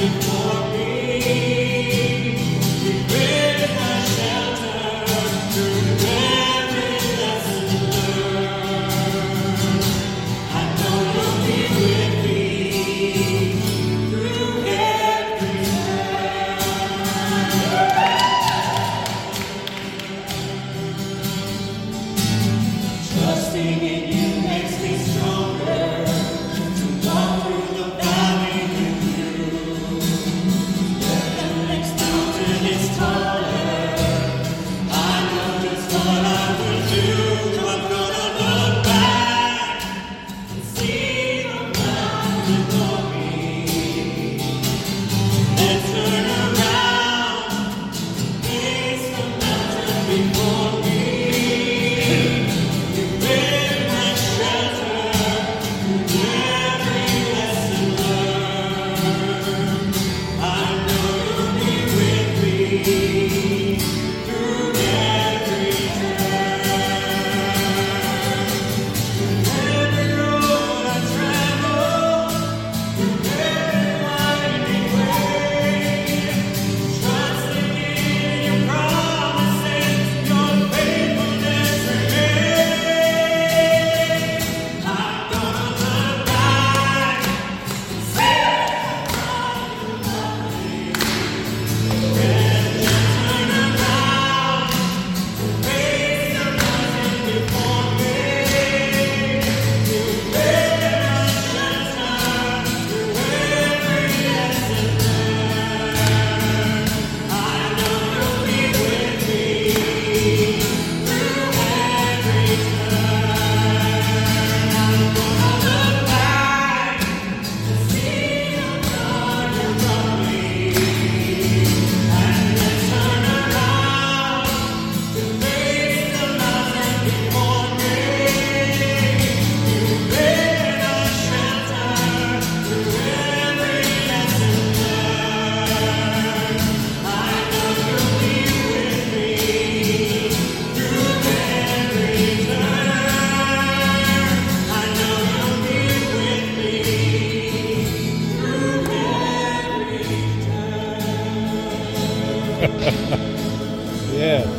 you. yeah.